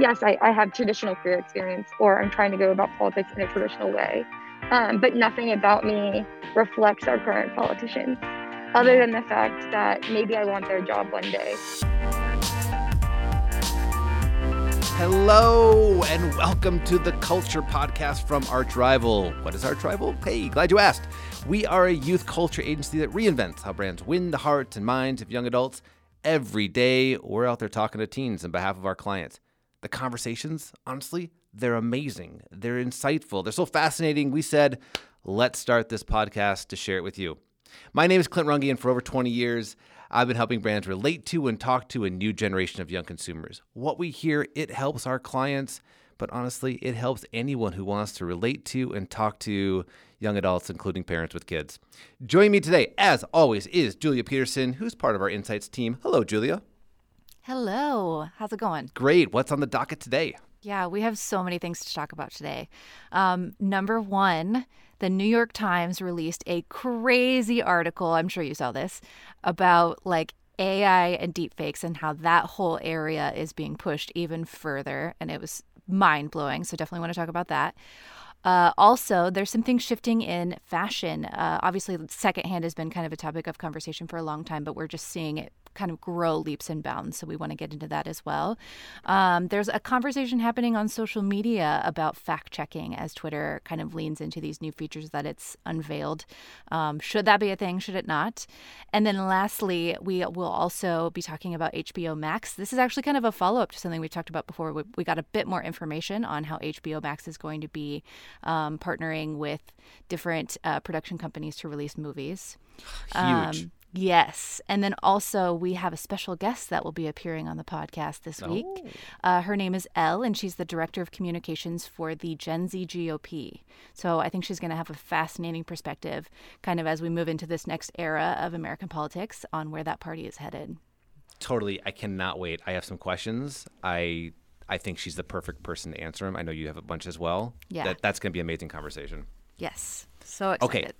yes, I, I have traditional career experience or I'm trying to go about politics in a traditional way. Um, but nothing about me reflects our current politicians, other than the fact that maybe I want their job one day. Hello and welcome to the Culture Podcast from Archrival. What is Archrival? Hey, glad you asked. We are a youth culture agency that reinvents how brands win the hearts and minds of young adults. Every day, we're out there talking to teens on behalf of our clients. The conversations, honestly, they're amazing. They're insightful. They're so fascinating. We said, let's start this podcast to share it with you. My name is Clint Runge, and for over 20 years, I've been helping brands relate to and talk to a new generation of young consumers. What we hear, it helps our clients, but honestly, it helps anyone who wants to relate to and talk to young adults, including parents with kids. Joining me today, as always, is Julia Peterson, who's part of our Insights team. Hello, Julia. Hello. How's it going? Great. What's on the docket today? Yeah, we have so many things to talk about today. Um, number one, the New York Times released a crazy article. I'm sure you saw this about like AI and deepfakes and how that whole area is being pushed even further. And it was mind blowing. So definitely want to talk about that. Uh, also, there's some things shifting in fashion. Uh, obviously, secondhand has been kind of a topic of conversation for a long time, but we're just seeing it kind of grow leaps and bounds. So we want to get into that as well. Um, there's a conversation happening on social media about fact checking as Twitter kind of leans into these new features that it's unveiled. Um, should that be a thing? Should it not? And then lastly, we will also be talking about HBO Max. This is actually kind of a follow up to something we talked about before. We, we, got a bit more information on how HBO Max is going to be um, partnering with different uh, production companies to release movies. Huge. Yes. And then also, we have a special guest that will be appearing on the podcast this week. Oh. Uh, her name is Elle, and she's the director of communications for the Gen Z GOP. So I think she's going to have a fascinating perspective, kind of as we move into this next era of American politics, on where that party is headed. Totally. I cannot wait. I have some questions. I I think she's the perfect person to answer them. I know you have a bunch as well. Yeah. That, that's going to be an amazing conversation. Yes. So excited. Okay.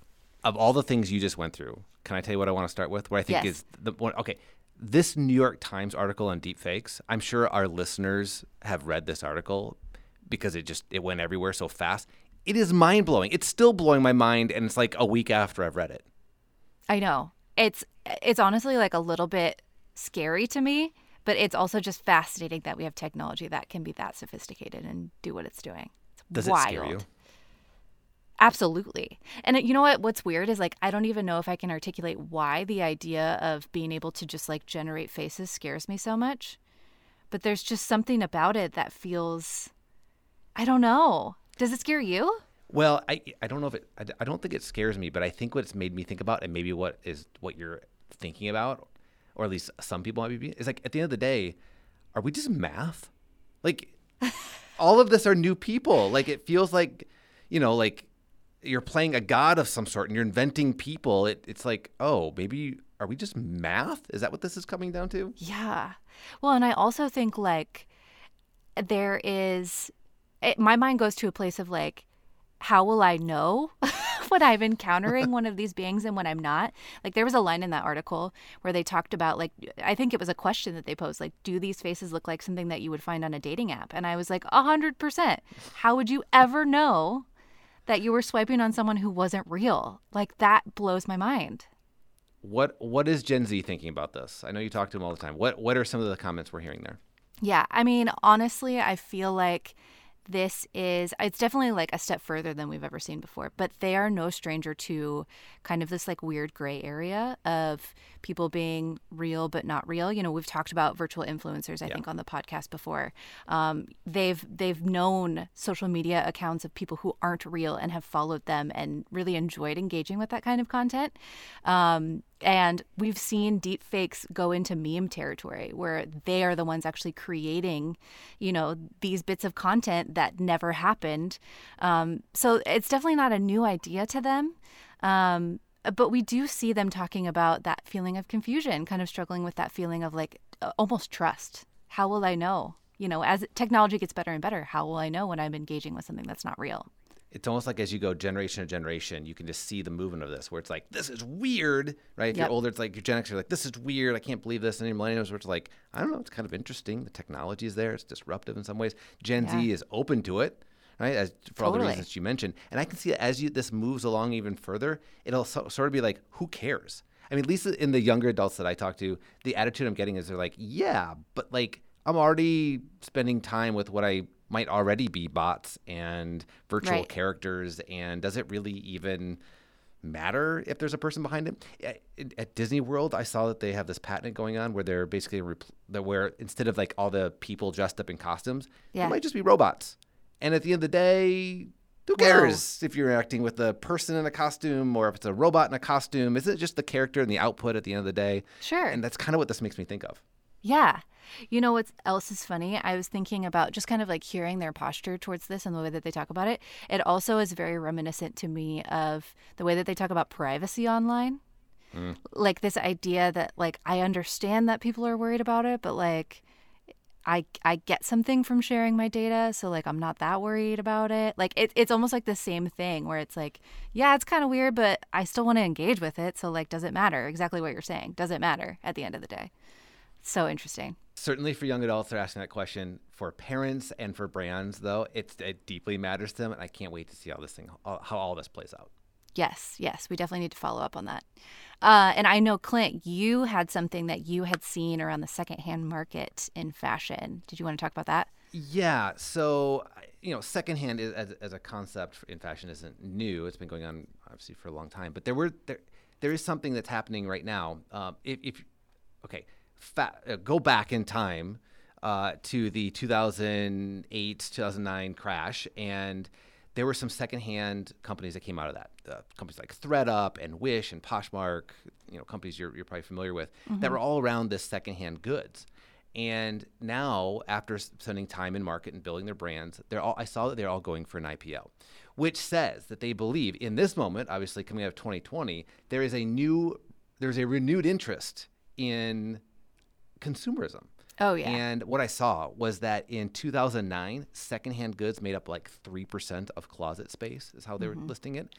Of all the things you just went through, can I tell you what I want to start with? What I think Yes. is the one. Okay. This New York Times article on deepfakes, I'm sure our listeners have read this article because it just it went everywhere so fast. It is mind blowing. It's still blowing my mind, and it's like a week after I've read it. I know. It's it's honestly like a little bit scary to me, but it's also just fascinating that we have technology that can be that sophisticated and do what it's doing. It's Does wild. it scare you? Absolutely. And uh, you know what what's weird is like I don't even know if I can articulate why the idea of being able to just like generate faces scares me so much. But there's just something about it that feels I don't know. Does it scare you? Well, I I don't know if it I, I don't think it scares me, but I think what it's made me think about, and maybe what is what you're thinking about, or at least some people might be, is like at the end of the day, are we just math? Like all of this are new people. Like it feels like, you know, like you're playing a god of some sort and you're inventing people. It, it's like, oh, maybe are we just math? Is that what this is coming down to? Yeah. Well, and I also think like there is it, my mind goes to a place of like how will I know when I'm encountering one of these beings and when I'm not? Like there was a line in that article where they talked about like I think it was a question that they posed like do these faces look like something that you would find on a dating app? And I was like a hundred percent. How would you ever know that you were swiping on someone who wasn't real? Like that blows my mind. What what is Gen Z thinking about this? I know you talk to them all the time. What what are some of the comments we're hearing there? Yeah, I mean, honestly, I feel like this is it's definitely like a step further than we've ever seen before, but they are no stranger to kind of this like weird gray area of people being real but not real. You know, we've talked about virtual influencers, I Yeah. think, on the podcast before. Um, they've they've known social media accounts of people who aren't real and have followed them and really enjoyed engaging with that kind of content. Um, and we've seen deep fakes go into meme territory where they are the ones actually creating, you know, these bits of content that never happened. Um, so it's definitely not a new idea to them. Um, but we do see them talking about that feeling of confusion, kind of struggling with that feeling of like almost trust. How will I know? You know, as technology gets better and better, how will I know when I'm engaging with something that's not real? It's almost like as you go generation to generation, you can just see the movement of this, where it's like, this is weird, right? If Yep. you're older, it's like your Gen X, you're like, this is weird, I can't believe this. And then millennials, where it's like, I don't know, it's kind of interesting. The technology is there, it's disruptive in some ways. Gen Z is open to it, right? As for all the reasons you mentioned, and I can see as you this moves along even further, it'll so, sort of be like, who cares? I mean, at least in the younger adults that I talk to, the attitude I'm getting is they're like, yeah, but like I'm already spending time with what I might already be bots and virtual Right. characters, and does it really even matter if there's a person behind it? At, at Disney World, I saw that they have this patent going on where they're basically repl- where instead of like all the people dressed up in costumes, Yeah. it might just be robots. And at the end of the day, who Whoa. cares if you're interacting with a person in a costume or if it's a robot in a costume? Isn't it just the character and the output at the end of the day? Sure. And that's kind of what this makes me think of. Yeah. You know what else is funny? I was thinking about just kind of like hearing their posture towards this and the way that they talk about it. It also is very reminiscent to me of the way that they talk about privacy online. Mm. Like this idea that like I understand that people are worried about it, but like I I get something from sharing my data, so like I'm not that worried about it. Like it, it's almost like the same thing where it's like, yeah, it's kind of weird, but I still want to engage with it. So like, does it matter? Exactly what you're saying. Does it matter at the end of the day? So interesting. Certainly for young adults, they're asking that question. For parents and for brands, though, it's, it deeply matters to them. And I can't wait to see how this thing, how all this plays out. Yes, yes, we definitely need to follow up on that. Uh, and I know, Clint, you had something that you had seen around the secondhand market in fashion. Did you want to talk about that? Yeah. So, you know, secondhand is, as, as a concept in fashion isn't new. It's been going on obviously for a long time. But there were there there is something that's happening right now. Um, if, if okay, fa- uh, go back in time uh, to the 2008 2009 crash and. There were some secondhand companies that came out of that. Uh, companies like thredUP and Wish and Poshmark, you know, companies you're, you're probably familiar with, that were all around this secondhand goods. And now, after spending time in market and building their brands, they're all, I saw that they're all going for an IPO, which says that they believe in this moment, obviously coming out of 2020, there is a new, there's a renewed interest in consumerism. Oh, yeah. And what I saw was that in 2009, secondhand goods made up like 3% of closet space, is how they were mm-hmm. listing it.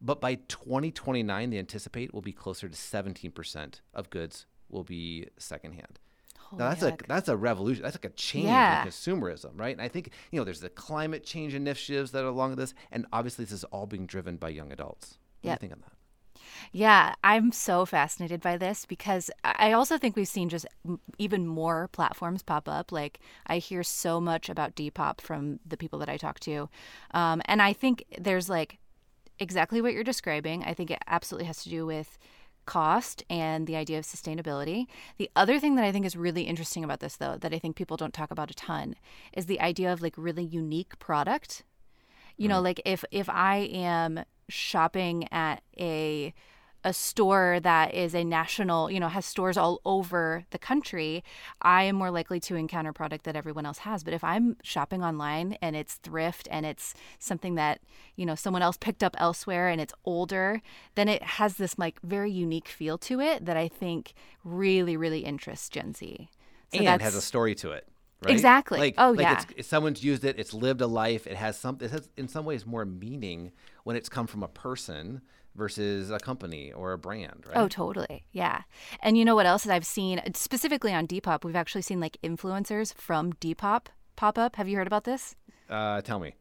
But by 2029, they anticipate will be closer to 17% of goods will be secondhand. Holy Now that's heck. a that's a revolution. That's like a change Yeah. in consumerism, right? And I think you know there's the climate change initiatives that are along with this, and obviously this is all being driven by young adults. What do you think on that? Yeah, I'm so fascinated by this because I also think we've seen just even more platforms pop up. Like I hear so much about Depop from the people that I talk to, um, and I think there's like exactly what you're describing. I think it absolutely has to do with cost and the idea of sustainability. The other thing that I think is really interesting about this, though, that I think people don't talk about a ton, is the idea of like really unique product you know like if if i am shopping at a a store that is a national you know has stores all over the country i am more likely to encounter product that everyone else has but if i'm shopping online and it's thrift and it's something that you know someone else picked up elsewhere and it's older then it has this like very unique feel to it that i think really really interests gen z so and has a story to it. Right? Exactly. Like, Oh, like yeah. It's, it's someone's used it. It's lived a life. It has some. It has in some ways more meaning when it's come from a person versus a company or a brand. Right? Oh, totally. Yeah. And you know what else that I've seen specifically on Depop? We've actually seen like influencers from Depop pop up. Have you heard about this? Uh, tell me.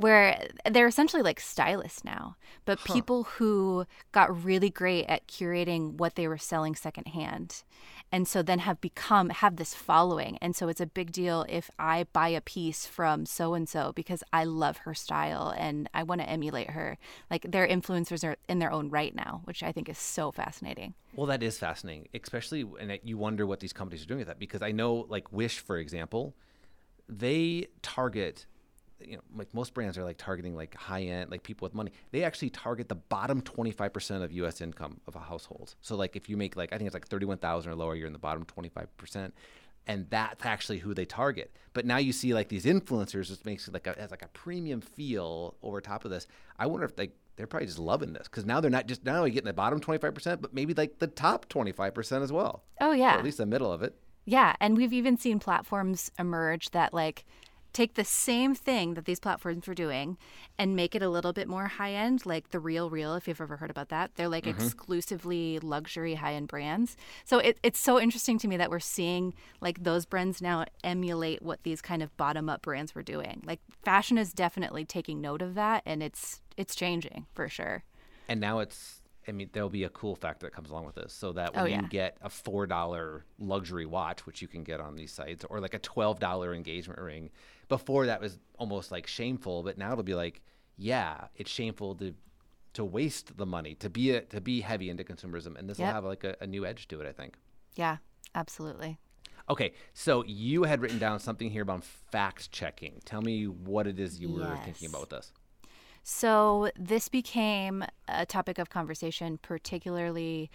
Where they're essentially like stylists now, but people who got really great at curating what they were selling secondhand. And so then have become, have this following. And so it's a big deal if I buy a piece from so and so because I love her style and I want to emulate her. Like their influencers are in their own right now, which I think is so fascinating. Well, that is fascinating, especially and you wonder what these companies are doing with that because I know, like Wish, for example, they target, you know, like most brands are like targeting like high end, like people with money. They actually target the bottom twenty five percent of U.S. income of a household. So like if you make like I think it's like thirty one thousand or lower, you're in the bottom twenty five percent. And that's actually who they target. But now you see like these influencers, which makes it like a, has like a premium feel over top of this. I wonder if like they're probably just loving this because now they're not just not only getting the bottom 25%, but maybe like the top 25% as well. Oh, Or yeah. at least the middle of it. Yeah, and we've even seen platforms emerge that like take the same thing that these platforms were doing and make it a little bit more high end, like the Real Real, if you've ever heard about that. They're like Mm-hmm. exclusively luxury high end brands. So it, it's so interesting to me that we're seeing like those brands now emulate what these kind of bottom up brands were doing. Like fashion is definitely taking note of that and it's it's changing for sure. And now it's, I mean, there'll be a cool factor that comes along with this. So that oh, when Oh, you get a $4 luxury watch, which you can get on these sites, or like a $12 engagement ring, before that was almost like shameful, but now it'll be like, yeah, it's shameful to to waste the money, to be a, to be heavy into consumerism. And this will have like a, a new edge to it, I think. Yeah, absolutely. Okay, so you had written down something here about fact checking. Tell me what it is you were thinking about with this. So this became a topic of conversation, particularly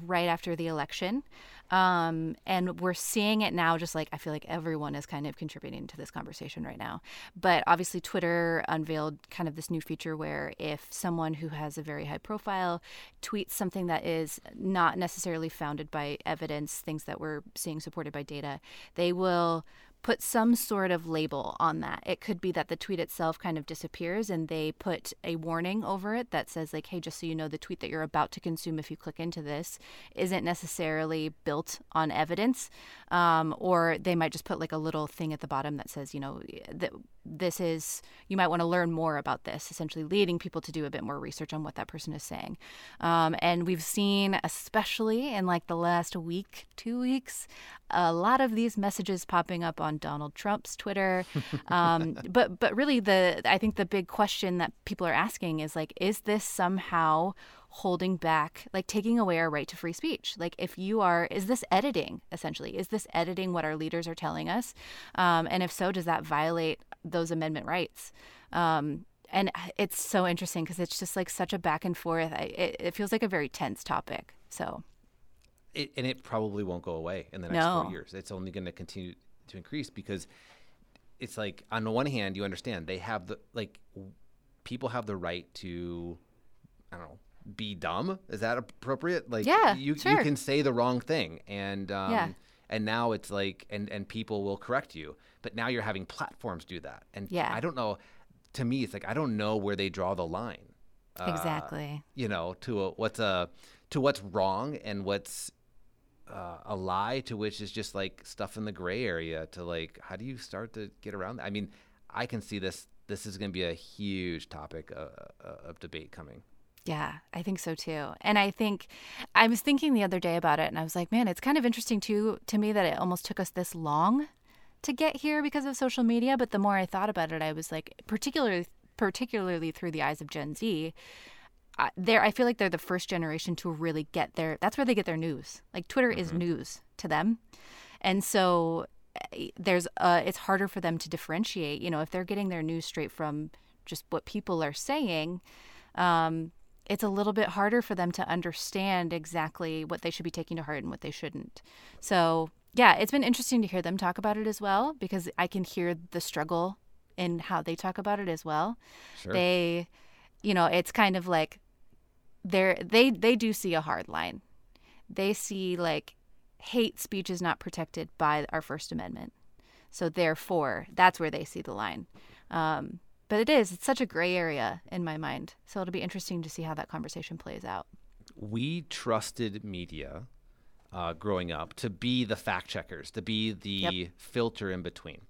right after the election. Um, and we're seeing it now, just like I feel like everyone is kind of contributing to this conversation right now. But obviously, Twitter unveiled kind of this new feature where if someone who has a very high profile tweets something that is not necessarily founded by evidence, things that we're seeing supported by data, they will put some sort of label on that. It could be that the tweet itself kind of disappears and they put a warning over it that says, like, hey, just so you know, the tweet that you're about to consume if you click into this isn't necessarily built on evidence. Um, or they might just put like a little thing at the bottom that says, you know, that this is, you might want to learn more about this, essentially leading people to do a bit more research on what that person is saying. Um, and we've seen, especially in like the last week, two weeks, a lot of these messages popping up on Donald Trump's Twitter. Um, but but really, the I think the big question that people are asking is like, is this somehow holding back, like taking away our right to free speech? Like, if you are, is this editing essentially? Is this editing what our leaders are telling us? Um, and if so, does that violate those amendment rights? Um, and it's so interesting because it's just like such a back and forth. I, it, it feels like a very tense topic. So it, and it probably won't go away in the next No. four years. It's only going to continue to increase because it's like on the one hand, you understand they have the like people have the right to I don't know be dumb. Is that appropriate? Like Yeah, you you can say the wrong thing and um, Yeah. and now it's like and and people will correct you. But now you're having platforms do that, and Yeah. I don't know. To me, it's like I don't know where they draw the line uh, exactly. you know, to a, what's a to what's wrong and what's uh, a lie to which is just like stuff in the gray area to like how do you start to get around that? I mean, I can see this. This is going to be a huge topic uh, uh, of debate coming. Yeah, I think so too. And I think I was thinking the other day about it and I was like, man, it's kind of interesting too to me that it almost took us this long to get here because of social media, but the more I thought about it, I was like particularly particularly through the eyes of Gen Z, I, they're I feel like they're the first generation to really get their that's where they get their news. Like Twitter is news to them. And so eh, there's uh it's harder for them to differentiate, you know, if they're getting their news straight from just what people are saying, um it's a little bit harder for them to understand exactly what they should be taking to heart and what they shouldn't. So, yeah, it's been interesting to hear them talk about it as well because I can hear the struggle in how they talk about it as well. Sure. They, you know, it's kind of like they're they they do see a hard line. They see like hate speech is not protected by our First Amendment. So therefore, that's where they see the line. Um, but it is it's such a gray area in my mind. So it'll be interesting to see how that conversation plays out. we trusted media uh, growing up to be the fact checkers, to be the Yep. filter in between.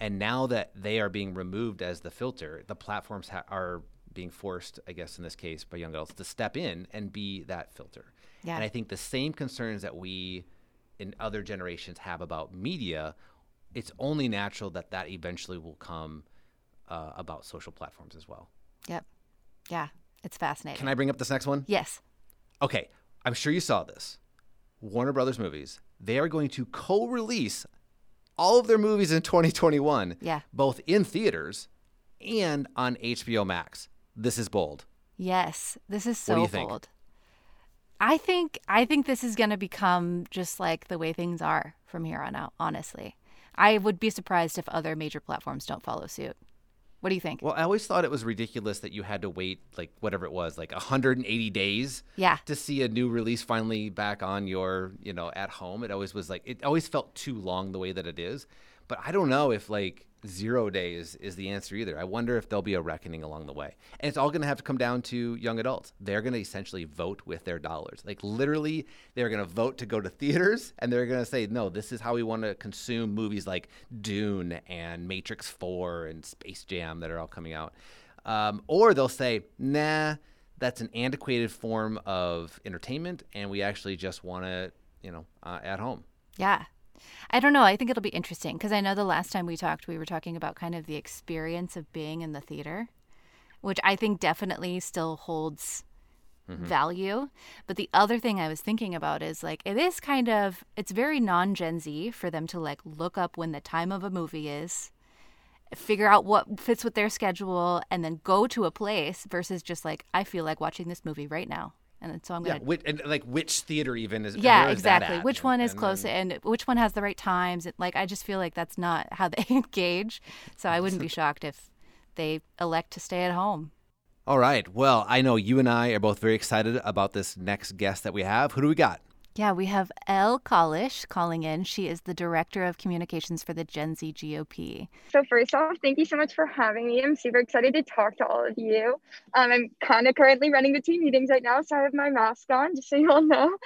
And now that they are being removed as the filter, the platforms ha- are being forced, I guess in this case, by young adults to step in and be that filter. Yeah. And I think the same concerns that we in other generations have about media, it's only natural that that eventually will come uh, about social platforms as well. Yep. Yeah, it's fascinating. Can I bring up this next one? yes. Okay, I'm sure you saw this. Warner Brothers movies, they are going to co release all of their movies in 2021, Yeah. both in theaters and on HBO Max. This is bold. Yes, this is What so do you think? bold. I think I think this is going to become just like the way things are from here on out. Honestly, I would be surprised if other major platforms don't follow suit. What do you think? Well, I always thought it was ridiculous that you had to wait, like, whatever it was, like 180 days Yeah, to see a new release finally back on your, you know, at home. It always was like, it always felt too long the way that it is. But I don't know if like zero days is the answer either. I wonder if there'll be a reckoning along the way. And it's all going to have to come down to young adults. They're going to essentially vote with their dollars. Like literally, they're going to vote to go to theaters and they're going to say, no, this is how we want to consume movies like Dune and Matrix 4 and Space Jam that are all coming out. Um, or they'll say, nah, that's an antiquated form of entertainment and we actually just want to, you know, uh, at home. Yeah. I don't know. I think it'll be interesting because I know the last time we talked, we were talking about kind of the experience of being in the theater, which I think definitely still holds mm-hmm. value. But the other thing I was thinking about is like, it is kind of, it's very non Gen Z for them to like look up when the time of a movie is, figure out what fits with their schedule, and then go to a place versus just like, I feel like watching this movie right now and so I'm gonna yeah, which, and like which theater even is yeah exactly which one is and close then... and which one has the right times. Like I just feel like that's not how they engage. So I wouldn't be shocked if they elect to stay at home. All right. Well, I know you and I are both very excited about this next guest that we have. Who do we got? Yeah, we have Elle Kalisz calling in. She is the Director of Communications for the Gen Z GOP. So, first off, thank you so much for having me. I'm super excited to talk to all of you. Um, I'm kind of currently running the team meetings right now, so I have my mask on, just so you all know.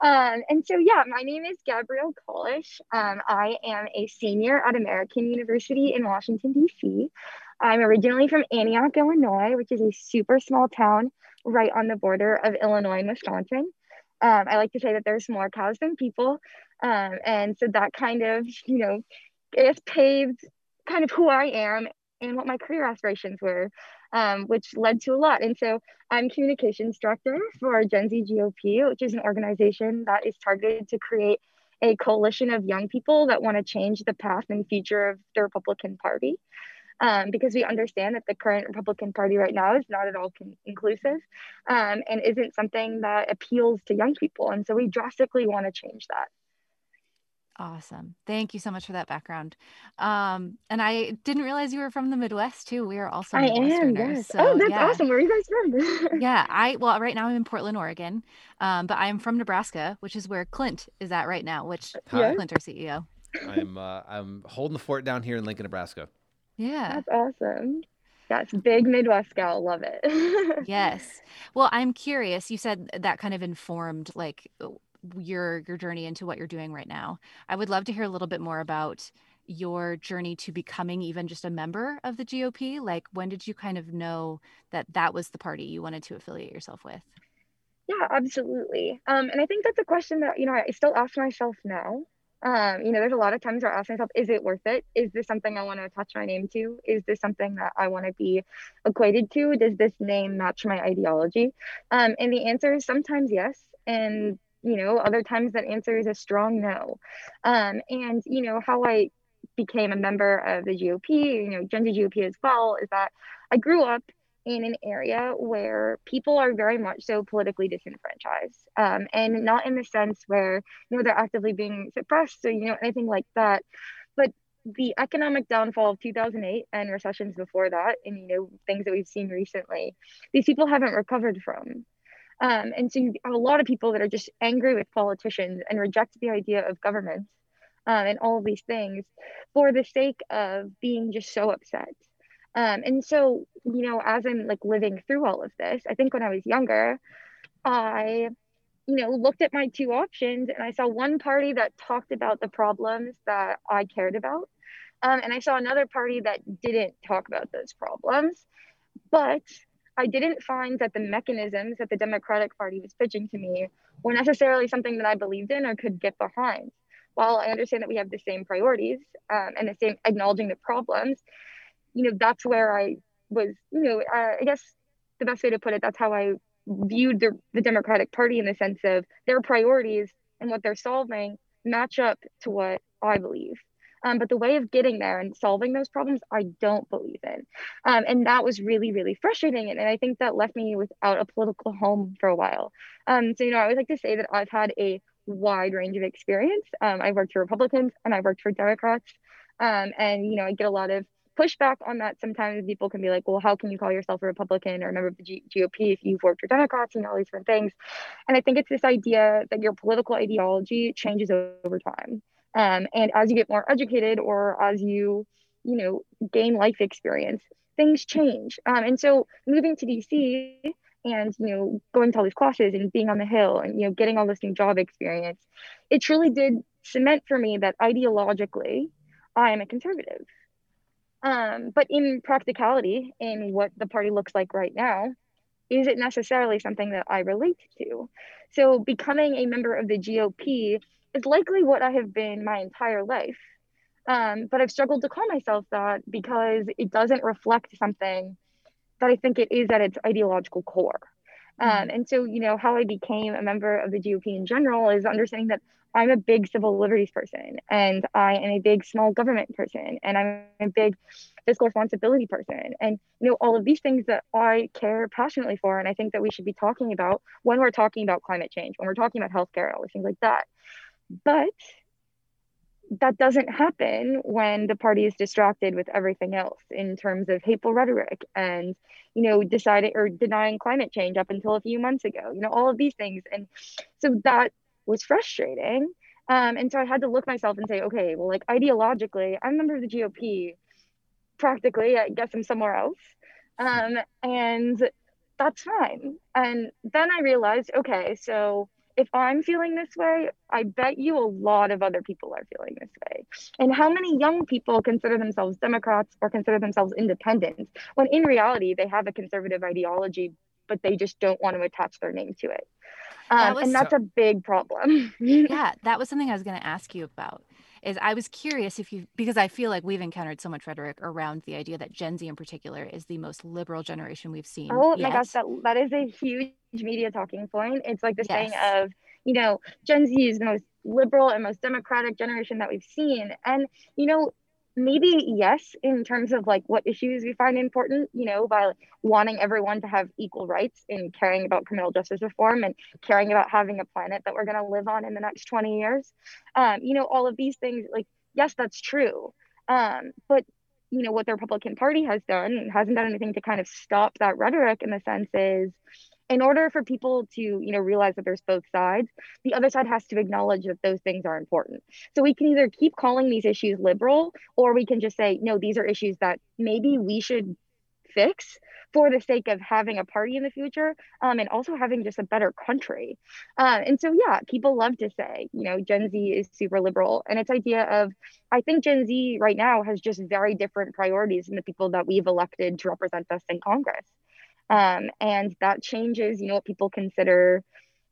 Um, and so, yeah, my name is Gabrielle Kalisz. Um, I am a senior at American University in Washington, D.C. I'm originally from Antioch, Illinois, which is a super small town right on the border of Illinois and Wisconsin. Um, I like to say that there's more cows than people. Um, and so that kind of, you know, it paved kind of who I am and what my career aspirations were, um, which led to a lot. And so I'm communications director for Gen Z GOP, which is an organization that is targeted to create a coalition of young people that want to change the path and future of the Republican Party um, because we understand that the current Republican Party right now is not at all con- inclusive um, and isn't something that appeals to young people. And so we drastically want to change that. Awesome. Thank you so much for that background. Um, and I didn't realize you were from the Midwest too. We are also I am, yes. So, oh, that's yeah. awesome. Where are you guys from? yeah, I well, right now I'm in Portland, Oregon. Um, but I'm from Nebraska, which is where Clint is at right now, which Hi. Clint, our CEO. I'm uh, I'm holding the fort down here in Lincoln, Nebraska. Yeah. That's awesome. That's big Midwest gal. Love it. yes. Well, I'm curious. You said that kind of informed like your your journey into what you're doing right now. I would love to hear a little bit more about your journey to becoming even just a member of the GOP. Like when did you kind of know that that was the party you wanted to affiliate yourself with? Yeah, absolutely. Um, and I think that's a question that you know I still ask myself now. Um, you know, there's a lot of times where I ask myself, is it worth it? Is this something I want to attach my name to? Is this something that I want to be equated to? Does this name match my ideology? Um, and the answer is sometimes yes. And, you know, other times that answer is a strong no. Um, and, you know, how I became a member of the GOP, you know, Gen Z GOP as well, is that I grew up in an area where people are very much so politically disenfranchised um, and not in the sense where you know they're actively being suppressed or you know anything like that. But the economic downfall of 2008 and recessions before that and you know things that we've seen recently these people haven't recovered from. Um, and so you have a lot of people that are just angry with politicians and reject the idea of government um, and all of these things for the sake of being just so upset um, and so, you know, as I'm like living through all of this, I think when I was younger, I, you know, looked at my two options and I saw one party that talked about the problems that I cared about. Um, and I saw another party that didn't talk about those problems. But I didn't find that the mechanisms that the Democratic Party was pitching to me were necessarily something that I believed in or could get behind. While I understand that we have the same priorities um, and the same acknowledging the problems, you know, that's where I was, you know, I guess the best way to put it, that's how I viewed the, the Democratic Party in the sense of their priorities and what they're solving match up to what I believe. Um, but the way of getting there and solving those problems, I don't believe in. Um, and that was really, really frustrating. And, and, I think that left me without a political home for a while. Um, so, you know, I always like to say that I've had a wide range of experience. Um, I've worked for Republicans and I've worked for Democrats. Um, and, you know, I get a lot of pushback on that sometimes people can be like well how can you call yourself a republican or a member of the G- gop if you've worked for democrats and all these different things and i think it's this idea that your political ideology changes over time Um, and as you get more educated or as you, you know, gain life experience, things change. Um, and so moving to DC and you know going to all these classes and being on the hill and you know getting all this new job experience, it truly did cement for me that ideologically I am a conservative. Um, but in practicality, in what the party looks like right now, is it necessarily something that I relate to? So becoming a member of the GOP is likely what I have been my entire life. Um, but I've struggled to call myself that because it doesn't reflect something that I think it is at its ideological core. Um, mm-hmm. and so, you know, how I became a member of the GOP in general is understanding that I'm a big civil liberties person and I am a big small government person and I'm a big fiscal responsibility person and you know all of these things that I care passionately for and I think that we should be talking about when we're talking about climate change when we're talking about healthcare all these things like that. But that doesn't happen when the party is distracted with everything else in terms of hateful rhetoric and you know deciding or denying climate change up until a few months ago you know all of these things. And so that was frustrating um, and so i had to look myself and say okay well like ideologically i'm a member of the gop practically i guess i'm somewhere else um, and that's fine and then i realized okay so if I'm feeling this way, I bet you a lot of other people are feeling this way. And how many young people consider themselves Democrats or consider themselves independents when in reality they have a conservative ideology, but they just don't want to attach their name to it? Um, that and that's so- a big problem. yeah, that was something I was going to ask you about is I was curious if you because I feel like we've encountered so much rhetoric around the idea that Gen Z in particular is the most liberal generation we've seen. Oh yet. my gosh, that that is a huge media talking point. It's like the yes. saying of, you know, Gen Z is the most liberal and most democratic generation that we've seen. And, you know, maybe yes in terms of like what issues we find important you know by wanting everyone to have equal rights and caring about criminal justice reform and caring about having a planet that we're going to live on in the next 20 years. Um, you know all of these things like yes that's true. Um, but you know what the republican party has done hasn't done anything to kind of stop that rhetoric in the sense is in order for people to you know realize that there's both sides the other side has to acknowledge that those things are important. So we can either keep calling these issues liberal or we can just say no these are issues that maybe we should fix for the sake of having a party in the future um, and also having just a better country. Uh, and so yeah people love to say you know gen z is super liberal. And its idea of i think gen z right now has just very different priorities than the people that we've elected to represent us in congress um, and that changes you know what people consider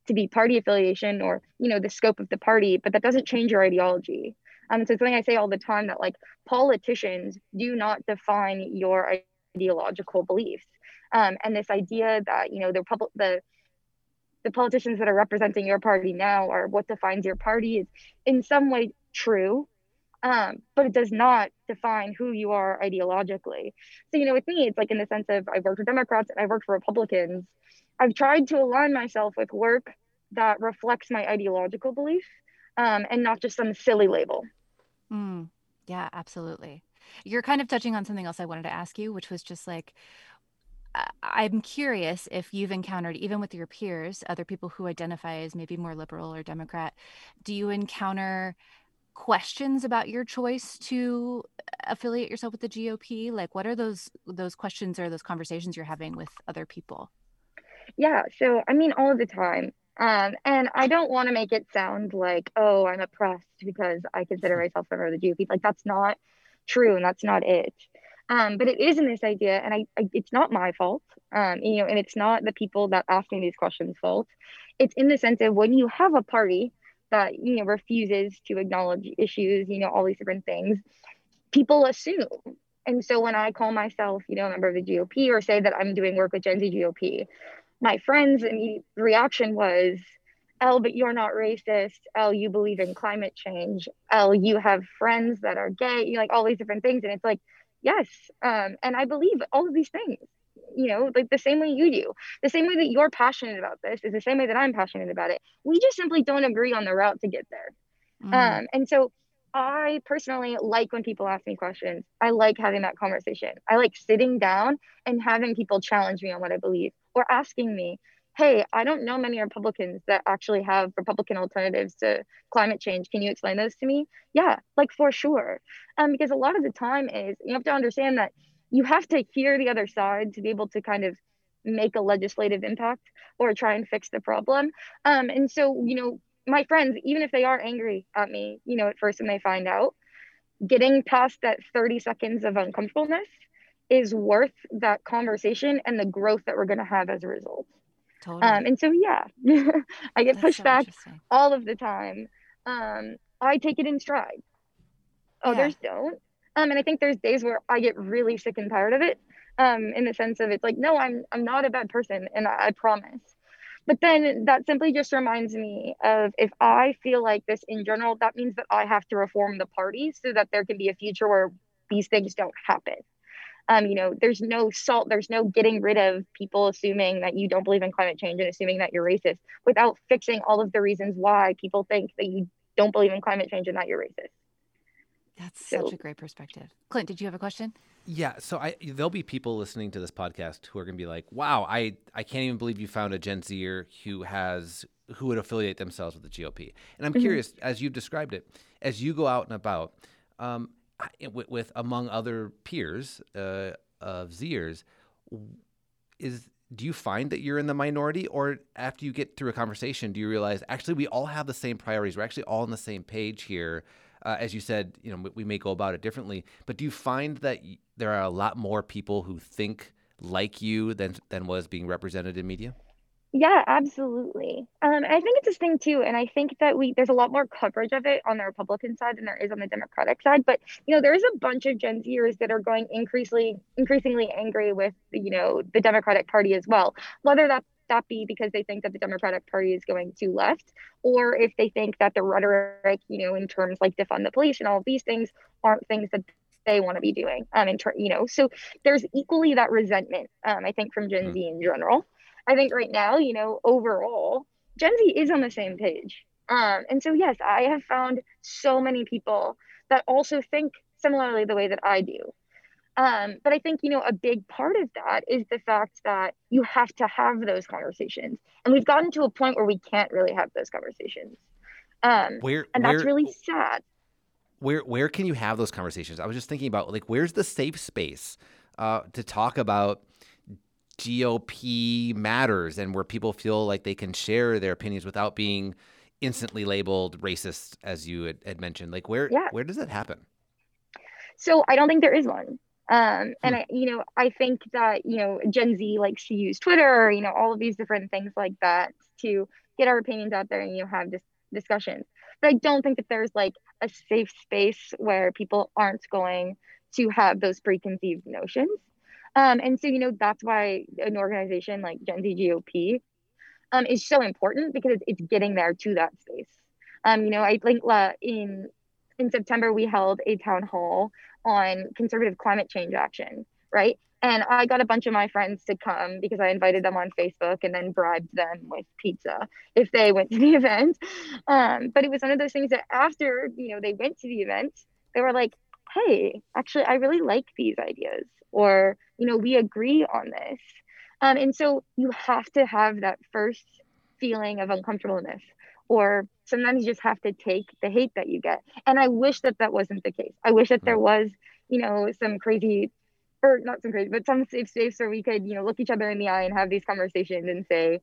to be party affiliation or you know the scope of the party but that doesn't change your ideology. Um, so it's something i say all the time that like politicians do not define your ideological beliefs. Um, and this idea that you know the public the the politicians that are representing your party now or what defines your party is in some way true um, but it does not define who you are ideologically. So, you know, with me, it's like in the sense of I've worked for Democrats and I've worked for Republicans. I've tried to align myself with work that reflects my ideological belief um, and not just some silly label. Mm, yeah, absolutely. You're kind of touching on something else I wanted to ask you, which was just like, I'm curious if you've encountered, even with your peers, other people who identify as maybe more liberal or Democrat, do you encounter questions about your choice to affiliate yourself with the GOP? Like what are those those questions or those conversations you're having with other people? Yeah, so I mean all the time. Um, and I don't want to make it sound like, oh, I'm oppressed because I consider myself a member of the GOP. Like that's not true and that's not it. Um, but it is in this idea, and I, I it's not my fault. Um, you know, and it's not the people that asking these questions' fault. It's in the sense of when you have a party that you know refuses to acknowledge issues you know all these different things people assume and so when i call myself you know a member of the gop or say that i'm doing work with gen z gop my friends and reaction was Elle, but you're not racist. Elle, you believe in climate change. Elle, you have friends that are gay. You know, like all these different things, and it's like, yes, um, and I believe all of these things you know, like the same way you do. The same way that you're passionate about this is the same way that I'm passionate about it. We just simply don't agree on the route to get there. Mm. Um, and so I personally like when people ask me questions. I like having that conversation. I like sitting down and having people challenge me on what I believe or asking me, hey, I don't know many Republicans that actually have Republican alternatives to climate change. Can you explain those to me? Yeah, like for sure. Um, because a lot of the time is you have to understand that you have to hear the other side to be able to kind of make a legislative impact or try and fix the problem. Um, and so, you know, my friends, even if they are angry at me, you know, at first when they find out, getting past that 30 seconds of uncomfortableness is worth that conversation and the growth that we're going to have as a result. Totally. Um, and so, yeah, I get That's pushed so back all of the time. Um, I take it in stride. Others yeah. don't. Um, and I think there's days where I get really sick and tired of it. Um, in the sense of it's like, no, I'm I'm not a bad person, and I, I promise. But then that simply just reminds me of if I feel like this in general, that means that I have to reform the party so that there can be a future where these things don't happen. Um, you know, there's no salt, there's no getting rid of people assuming that you don't believe in climate change and assuming that you're racist without fixing all of the reasons why people think that you don't believe in climate change and that you're racist. That's so, such a great perspective. Clint, did you have a question? Yeah, so I there'll be people listening to this podcast who are going to be like, "Wow, I I can't even believe you found a Gen Zer who has who would affiliate themselves with the GOP." And I'm mm-hmm. curious, as you've described it, as you go out and about, um, with, with, among other peers uh, of Zers, is do you find that you're in the minority, or after you get through a conversation, do you realize actually we all have the same priorities? We're actually all on the same page here uh, as you said, you know, we may go about it differently. But do you find that there are a lot more people who think like you than than was being represented in media? Yeah, absolutely. Um, I think it's this thing too, and I think that we there's a lot more coverage of it on the Republican side than there is on the Democratic side. But you know, there's a bunch of Gen Zers that are going increasingly increasingly angry with you know the Democratic Party as well, whether that that be because they think that the Democratic Party is going too left, or if they think that the rhetoric, you know, in terms like defund the police and all of these things aren't things that they want to be doing. Um, in ter- you know, so there's equally that resentment. Um, I think from Gen mm-hmm. Z in general. I think right now, you know, overall, Gen Z is on the same page. Um, and so yes, I have found so many people that also think similarly the way that I do. Um, but I think, you know, a big part of that is the fact that you have to have those conversations. And we've gotten to a point where we can't really have those conversations. Um, where, and that's where, really sad. Where, where can you have those conversations? I was just thinking about like, where's the safe space uh, to talk about GOP matters and where people feel like they can share their opinions without being instantly labeled racist, as you had, had mentioned. Like, where, yeah. where does that happen? So I don't think there is one. Um, and hmm. I, you know, I think that you know Gen Z likes to use Twitter, or, you know, all of these different things like that to get our opinions out there and you know have this discussions. But I don't think that there's like a safe space where people aren't going to have those preconceived notions. Um, and so you know that's why an organization like Gen Z GOP um, is so important because it's, it's getting there to that space. Um, you know, I think uh, in in September we held a town hall on conservative climate change action, right? And I got a bunch of my friends to come because I invited them on Facebook and then bribed them with pizza if they went to the event. Um, but it was one of those things that after, you know, they went to the event, they were like, hey, actually, I really like these ideas. Or, you know, we agree on this. Um, and so you have to have that first feeling of uncomfortableness or sometimes you just have to take the hate that you get. And i wish that that wasn't the case. I wish that there was you know some crazy or not some crazy but some safe space where we could you know look each other in the eye and have these conversations and say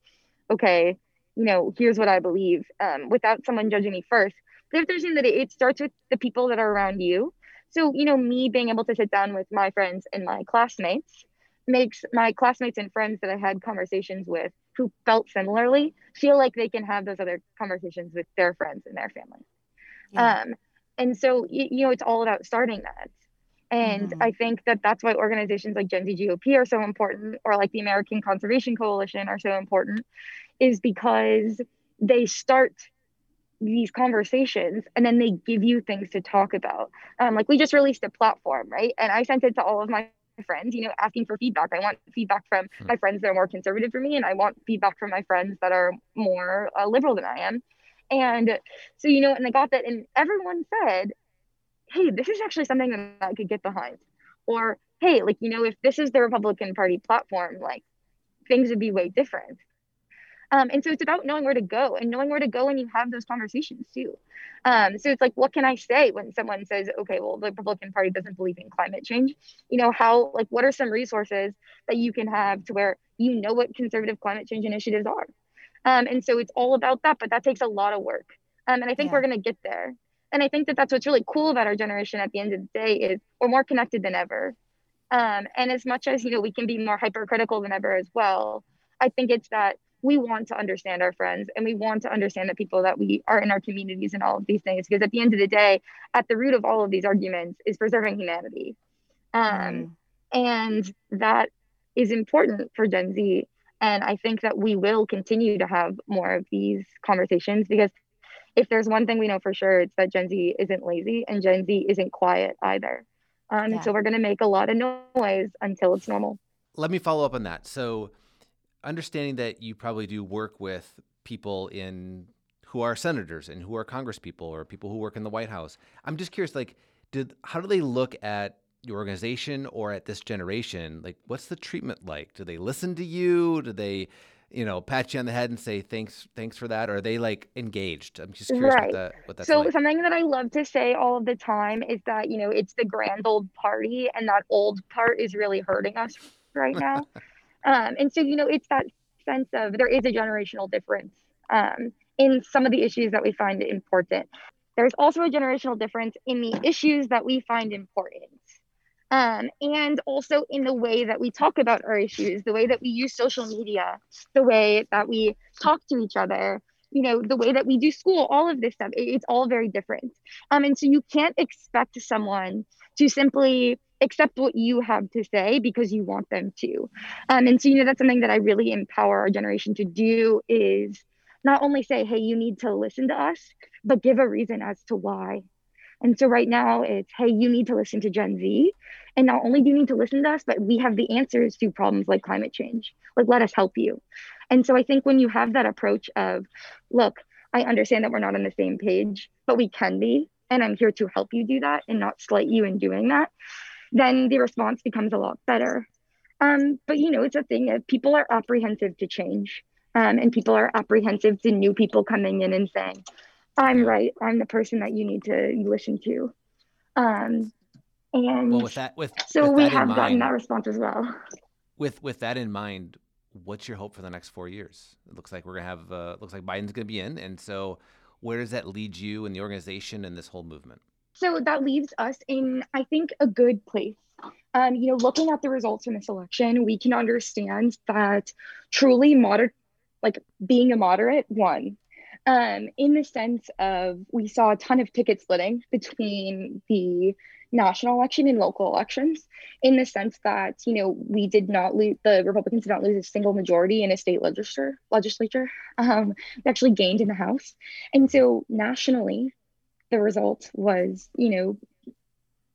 okay you know here's what i believe um, without someone judging me first. But if there's that it, it starts with the people that are around you. So you know me being able to sit down with my friends and my classmates makes my classmates and friends that i had conversations with who felt similarly feel like they can have those other conversations with their friends and their family. Yeah. Um, and so, you, you, know, it's all about starting that. And mm-hmm. I think that that's why organizations like Gen Z GOP are so important, or like the American Conservation Coalition are so important, is because they start these conversations and then they give you things to talk about. Um, like we just released a platform, right? And I sent it to all of my friends, you know, asking for feedback. I want feedback from hmm. my friends that are more conservative for me, and I want feedback from my friends that are more uh, liberal than I am. And so, you know, and I got that, and everyone said, hey, this is actually something that I could get behind. Or, hey, like, you know, if this is the Republican Party platform, like, things would be way different. Um, and so it's about knowing where to go and knowing where to go when you have those conversations too. Um, so it's like, what can I say when someone says, okay, well, the Republican Party doesn't believe in climate change? You know, how, like, what are some resources that you can have to where you know what conservative climate change initiatives are? Um, and so it's all about that, but that takes a lot of work. Um, and I think yeah. we're going to get there. And I think that that's what's really cool about our generation at the end of the day is we're more connected than ever. Um, and as much as, you know, we can be more hypercritical than ever as well, I think it's that we want to understand our friends and we want to understand the people that we are in our communities and all of these things because at the end of the day at the root of all of these arguments is preserving humanity um, mm. and that is important for gen z and i think that we will continue to have more of these conversations because if there's one thing we know for sure it's that gen z isn't lazy and gen z isn't quiet either um, yeah. so we're going to make a lot of noise until it's normal let me follow up on that so understanding that you probably do work with people in who are senators and who are congresspeople or people who work in the White House. I'm just curious, like, did how do they look at your organization or at this generation? Like, what's the treatment like? Do they listen to you? Do they, you know, pat you on the head and say thanks, thanks for that? Or are they like engaged? I'm just curious right. what, that, what that's so like. something that I love to say all of the time is that you know it's the grand old party, and that old part is really hurting us right now. Um, and so, you know, it's that sense of there is a generational difference um, in some of the issues that we find important. There's also a generational difference in the issues that we find important. Um, and also in the way that we talk about our issues, the way that we use social media, the way that we talk to each other, you know, the way that we do school, all of this stuff, it, it's all very different. Um, and so you can't expect someone to simply accept what you have to say because you want them to. Um, and so, you know, that's something that I really empower our generation to do is not only say, hey, you need to listen to us, but give a reason as to why. And so right now it's, hey, you need to listen to Gen Z. And not only do you need to listen to us, but we have the answers to problems like climate change. Like, let us help you. And so I think when you have that approach of, look, I understand that we're not on the same page, but we can be. And I'm here to help you do that and not slight you in doing that then the response becomes a lot better. Um, but you know, it's a thing that people are apprehensive to change, um, and people are apprehensive to new people coming in and saying, "I'm right. I'm the person that you need to listen to." Um, and well, with that, with so with we have gotten that response as well. With with that in mind, what's your hope for the next four years? It looks like we're gonna have. Uh, looks like Biden's gonna be in, and so where does that lead you and the organization and this whole movement? So that leaves us in, I think, a good place. Um, you know, looking at the results from this election, we can understand that truly moderate, like being a moderate, won. Um, in the sense of we saw a ton of ticket splitting between the national election and local elections in the sense that you know we did not lose the republicans did not lose a single majority in a state legislature legislature um, we actually gained in the house and so nationally the result was, you know,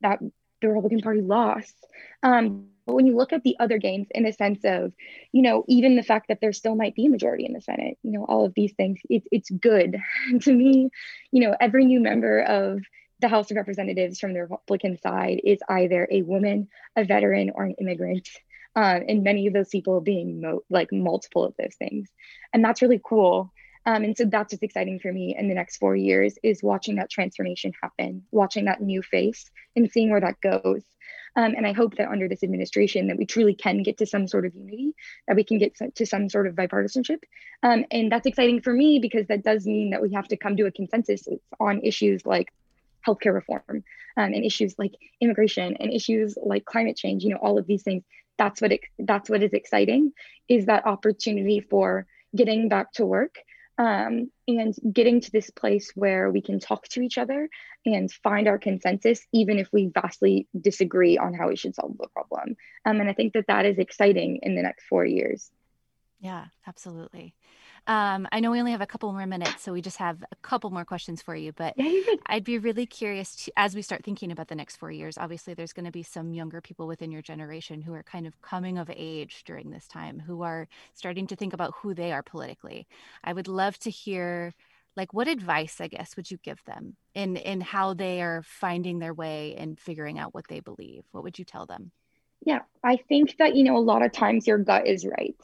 that the Republican Party lost. Um, but when you look at the other gains in the sense of, you know, even the fact that there still might be a majority in the Senate, you know, all of these things, it, it's good. to me, you know, every new member of the House of Representatives from the Republican side is either a woman, a veteran, or an immigrant. Um, and many of those people being mo- like multiple of those things. And that's really cool. Um, and so that's what's exciting for me in the next four years is watching that transformation happen, watching that new face and seeing where that goes. Um, and I hope that under this administration that we truly can get to some sort of unity, that we can get to some sort of bipartisanship. Um, and that's exciting for me because that does mean that we have to come to a consensus on issues like healthcare reform um, and issues like immigration and issues like climate change. You know, all of these things. That's what it, that's what is exciting is that opportunity for getting back to work um, and getting to this place where we can talk to each other and find our consensus, even if we vastly disagree on how we should solve the problem. Um, and I think that that is exciting in the next four years. Yeah, absolutely. Um, I know we only have a couple more minutes, so we just have a couple more questions for you. But I'd be really curious to, as we start thinking about the next four years. Obviously, there's going to be some younger people within your generation who are kind of coming of age during this time, who are starting to think about who they are politically. I would love to hear like what advice i guess would you give them in in how they are finding their way and figuring out what they believe what would you tell them yeah i think that you know a lot of times your gut is right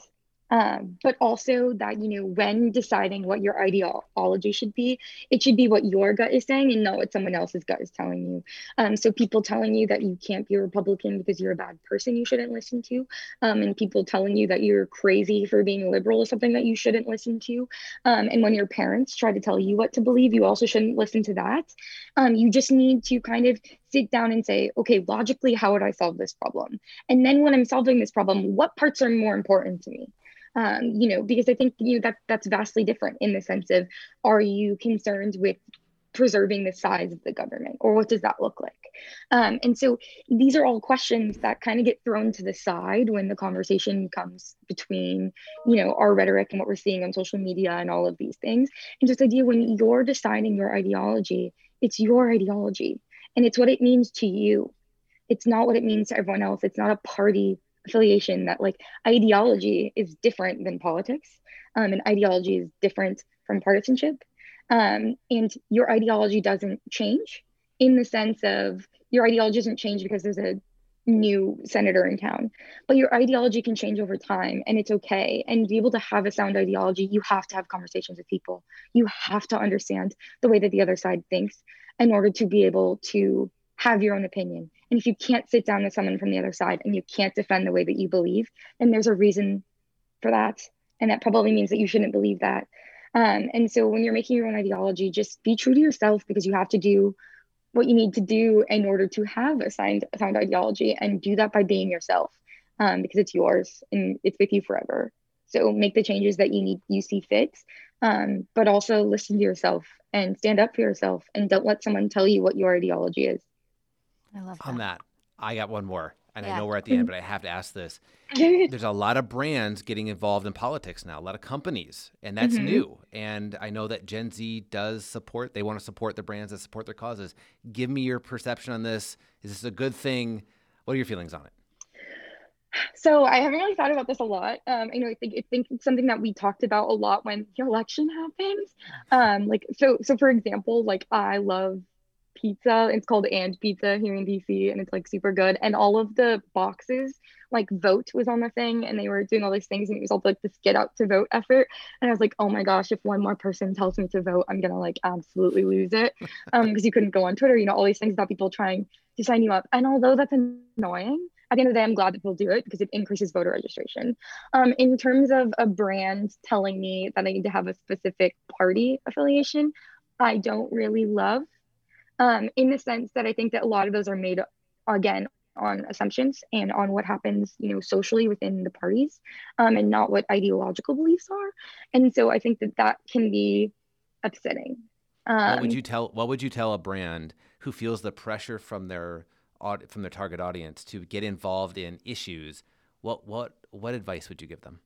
um, but also that you know when deciding what your ideology should be it should be what your gut is saying and not what someone else's gut is telling you. Um, so people telling you that you can't be a republican because you're a bad person you shouldn't listen to. Um, and people telling you that you're crazy for being liberal is something that you shouldn't listen to. Um, and when your parents try to tell you what to believe you also shouldn't listen to that. Um, you just need to kind of sit down and say okay logically how would i solve this problem? And then when i'm solving this problem what parts are more important to me um, you know, because I think you know that that's vastly different in the sense of are you concerned with preserving the size of the government or what does that look like? Um, and so these are all questions that kind of get thrown to the side when the conversation comes between you know our rhetoric and what we're seeing on social media and all of these things. And just idea when you're deciding your ideology it's your ideology and it's what it means to you. It's not what it means to everyone else. It's not a party affiliation that like ideology is different than politics um, and ideology is different from partisanship. Um, and your ideology doesn't change in the sense of your ideology doesn't change because there's a new senator in town but your ideology can change over time and it's okay. And to be able to have a sound ideology you have to have conversations with people. You have to understand the way that the other side thinks in order to be able to have your own opinion and if you can't sit down with someone from the other side and you can't defend the way that you believe, then there's a reason for that. And that probably means that you shouldn't believe that. Um, and so when you're making your own ideology, just be true to yourself because you have to do what you need to do in order to have a sound, ideology and do that by being yourself um, because it's yours and it's with you forever. So make the changes that you need, you see fit, um, but also listen to yourself and stand up for yourself and don't let someone tell you what your ideology is. I love that. On that, I got one more. And Yeah. I know we're at the end, but I have to ask this. There's a lot of brands getting involved in politics now, a lot of companies, and that's Mhm. new. And I know that Gen Z does support, they want to support the brands that support their causes. Give me your perception on this. Is this a good thing? What are your feelings on it? So I haven't really thought about this a lot. Um, I know I think I think it's something that we talked about a lot when the election happens. Um, like so so for example, like I love pizza. It's called And Pizza here in DC, and it's like super good. And all of the boxes, like vote was on the thing, and they were doing all these things, and it was all like this get out to vote effort. And I was like, oh my gosh, if one more person tells me to vote, I'm gonna like absolutely lose it. Um, because you couldn't go on Twitter, you know, all these things about people trying to sign you up. And although that's annoying, at the end of the day, I'm glad that people do it because it increases voter registration. Um, in terms of a brand telling me that I need to have a specific party affiliation, I don't really love. Um, in the sense that I think that a lot of those are made again on assumptions and on what happens, you know, socially within the parties, um, and not what ideological beliefs are. And so I think that that can be upsetting. Um, what would you tell what would you tell a brand who feels the pressure from their from their target audience to get involved in issues? What what what advice would you give them?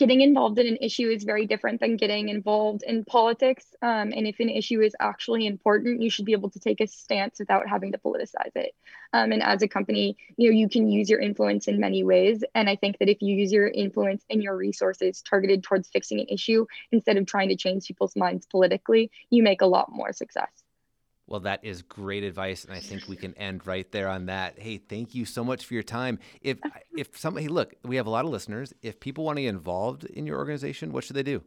Getting involved in an issue is very different than getting involved in politics. Um, and if an issue is actually important, you should be able to take a stance without having to politicize it. Um, and as a company, you know, you can use your influence in many ways. And I think that if you use your influence and your resources targeted towards fixing an issue instead of trying to change people's minds politically, you make a lot more success. Well, that is great advice, and I think we can end right there on that. Hey, thank you so much for your time. If if somebody look, we have a lot of listeners. If people want to get involved in your organization, what should they do?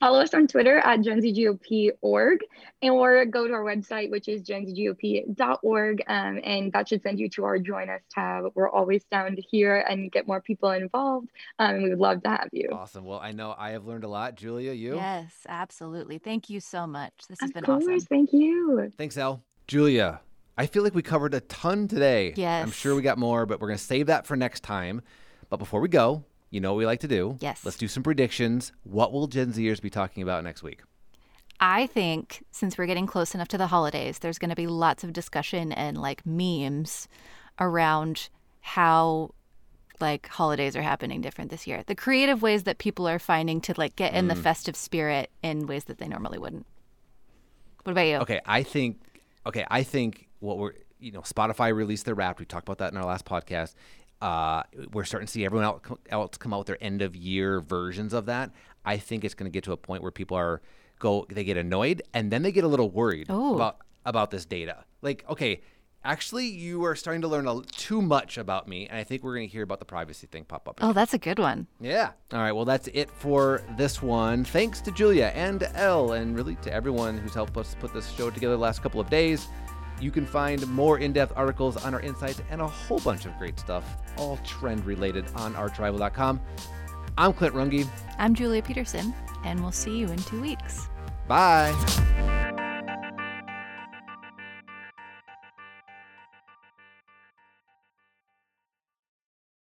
Follow us on Twitter at GenZGOP.org or go to our website, which is genzgop.org, um, and that should send you to our Join Us tab. We're always down to hear and get more people involved, um, and we would love to have you. Awesome. Well, I know I have learned a lot. Julia, you? Yes, absolutely. Thank you so much. This has Of been course, awesome. thank you. Thanks, Elle. Julia, I feel like we covered a ton today. Yes. I'm sure we got more, but we're going to save that for next time. But before we go, you know what we like to do. Yes. Let's do some predictions. What will Gen Zers be talking about next week? I think since we're getting close enough to the holidays, there's going to be lots of discussion and like memes around how like holidays are happening different this year. The creative ways that people are finding to like get in the mm. festive spirit in ways that they normally wouldn't. What about you? Okay, I think okay, I think what we're you know, Spotify released their Wrap. We talked about that in our last podcast. Uh, we're starting to see everyone else come out with their end of year versions of that. I think it's going to get to a point where people are go they get annoyed and then they get a little worried Oh. about about this data. Like, okay, Actually, you are starting to learn a, too much about me, and I think we're going to hear about the privacy thing pop up. Oh, that's a good one. Yeah. All right. Well, that's it for this one. Thanks to Julia and Elle, and really to everyone who's helped us put this show together the last couple of days. You can find more in depth articles on our insights and a whole bunch of great stuff, all trend related, on archrival.com. I'm Clint Runge. I'm Julia Peterson, and we'll see you in two weeks. Bye.